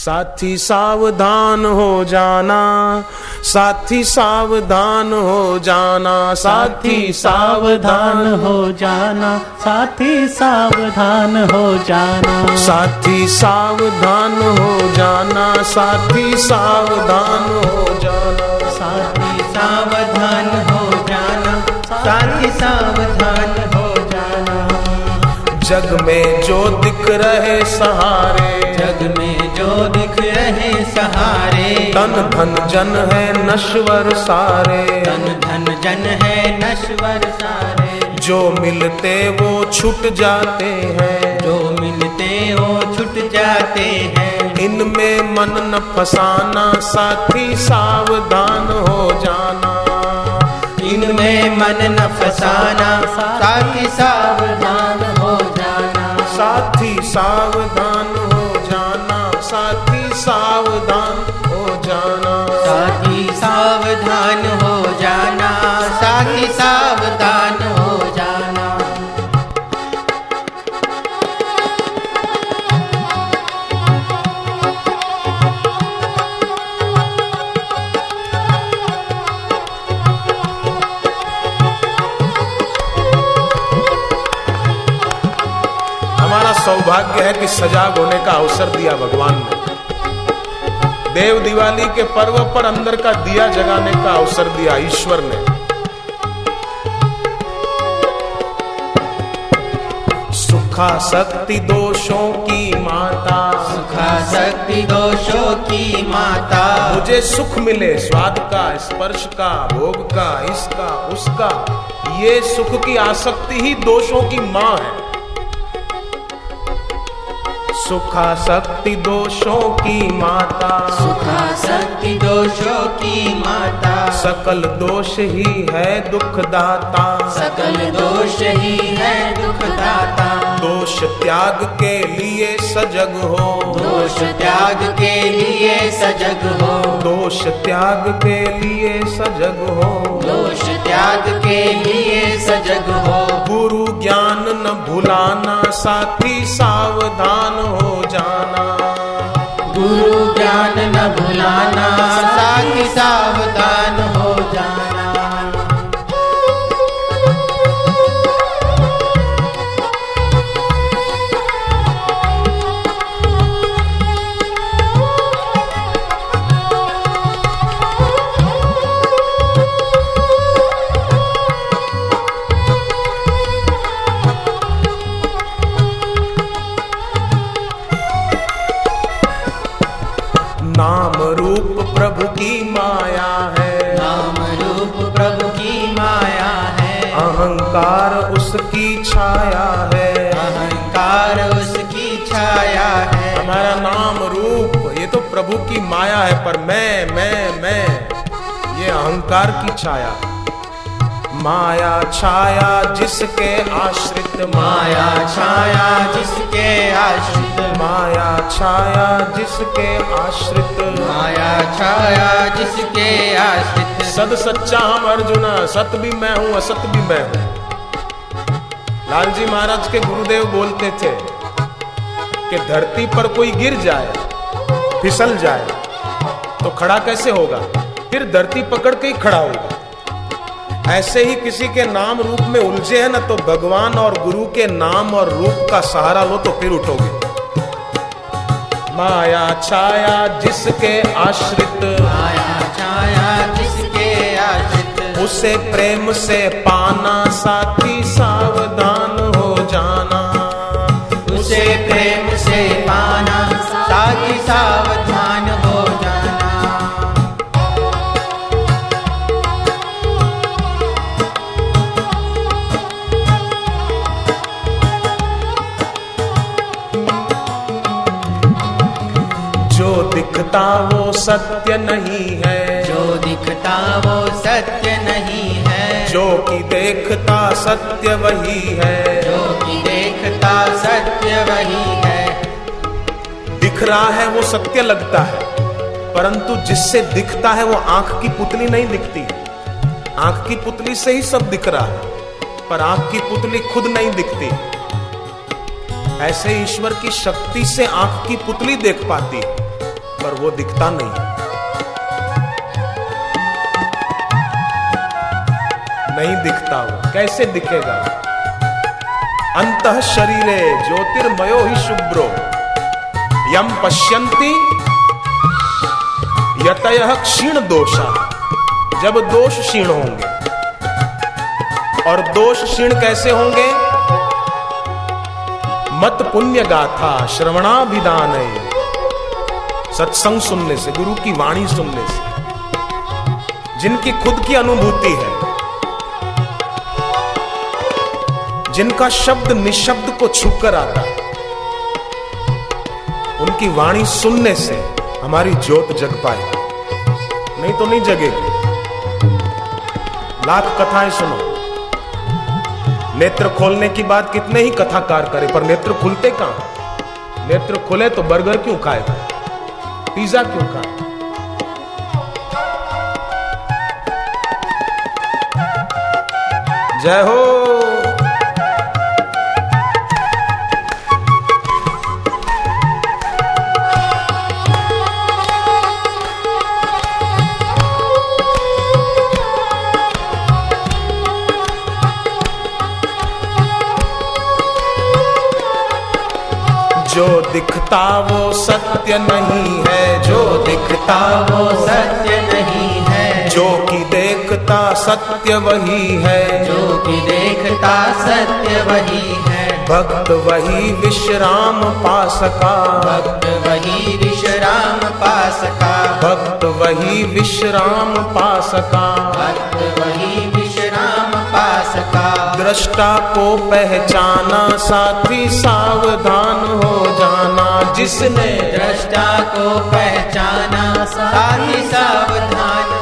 साथी सावधान हो जाना, साथी सावधान हो जाना, साथी सावधान हो जाना, साथी सावधान हो जाना। साथी सावधान हो जाना, साथी सावधान हो जाना। साथी सावधान हो जाना, साथी सावधान जग में जो दिख रहे सहारे। जग में जो दिख रहे सहारे। तन धन जन है नश्वर सारे। तन धन जन है नश्वर सारे। जो मिलते वो छूट जाते हैं। जो मिलते वो छुट जाते हैं। इनमें मन न फसाना साथी सावधान हो जाना। इनमें मन न फसाना। साथी सावधान हो जाना। साथी सावधान हो जाना। साथी सावधान हो जाना। साथी सावधान हो सौभाग्य है कि सजाग होने का अवसर दिया भगवान ने। देव दिवाली के पर्व पर अंदर का दिया जगाने का अवसर दिया ईश्वर ने। सुखा शक्ति दोषों की माता। सुखा शक्ति दोषों की माता। मुझे सुख मिले स्वाद का स्पर्श का भोग का इसका उसका ये सुख की आसक्ति ही दोषों की माँ है। सुखा शक्ति दोषों की माता। सुखा शक्ति दोषों की माता। सकल दोष ही है दुखदाता। सकल दोष ही है दुखदाता। दोष त्याग के लिए सजग हो। दोष त्याग के लिए सजग हो। दोष त्याग के लिए सजग हो। दोष त्याग के लिए सजग हो। गुरु ज्ञान न भुलाना साथी सावधान हो जाना। की माया है। नाम रूप प्रभु की माया है। अहंकार उसकी छाया है। अहंकार उसकी छाया है। हमारा नाम रूप ये तो प्रभु की माया है पर मैं मैं मैं ये अहंकार की छाया। माया छाया जिसके आश्रित माया छाया जिसके आश्रित माया छाया जिसके आश्रित। माया छाया जिसके आश्रित। सद सच्चा हम अर्जुन सत भी मैं हूँ असत भी मैं हूँ। लालजी महाराज के गुरुदेव बोलते थे कि धरती पर कोई गिर जाए फिसल जाए तो खड़ा कैसे होगा? फिर धरती पकड़ के ही खड़ा होगा। ऐसे ही किसी के नाम रूप में उलझे हैं ना तो भगवान और गुरु के नाम और रूप का सहारा लो तो फिर उठोगे। माया छाया जिसके आश्रित। माया छाया जिसके आश्रित। उसे प्रेम से पाना साथी सावधान हो जाना। उसे प्रेम से पाना साथी सावधान जो दिखता वो सत्य नहीं है। जो दिखता वो सत्य नहीं है। जो कि देखता सत्य वही है। जो कि देखता सत्य वही है। दिख रहा है वो सत्य लगता है परंतु जिससे दिखता है वो आँख की पुतली नहीं दिखती। आँख की पुतली से ही सब दिख रहा है पर आँख की पुतली खुद नहीं दिखती। ऐसे ईश्वर की शक्ति से आँख की पुतली देख पाती पर वो दिखता नहीं। नहीं दिखता वो। कैसे दिखेगा? अंत शरीरे ज्योतिर्मयो ही शुभ्रो। यम पश्यंती यतय क्षीण दोषा जब दोष क्षीण होंगे। और दोष क्षीण कैसे होंगे? मत पुण्य गाथा श्रवणाभिदान सत्संग सुनने से, गुरु की वाणी सुनने से, जिनकी खुद की अनुभूति है, जिनका शब्द निशब्द को छूकर आता है, उनकी वाणी सुनने से हमारी ज्योत जग पाएगी नहीं तो नहीं जगेगी। लाख कथाएँ सुनो। नेत्र खोलने की बात कितने ही कथाकार करे, पर नेत्र खुलते कहाँ? नेत्र खुले तो बर्गर क्यों खाए पिज्जा क्यों खा? जय हो। जो दिखता वो सत्य नहीं है जो दिखता वो सत्य नहीं है। जो कि देखता सत्य वही है। जो कि देखता सत्य वही है। भक्त वही विश्राम पा सका। भक्त वही विश्राम पा सका। भक्त वही विश्राम पा सका। भक्त वही सका दृष्टा को पहचाना साथी सावधान हो जाना। जिसने दृष्टा को पहचाना साथी सावधान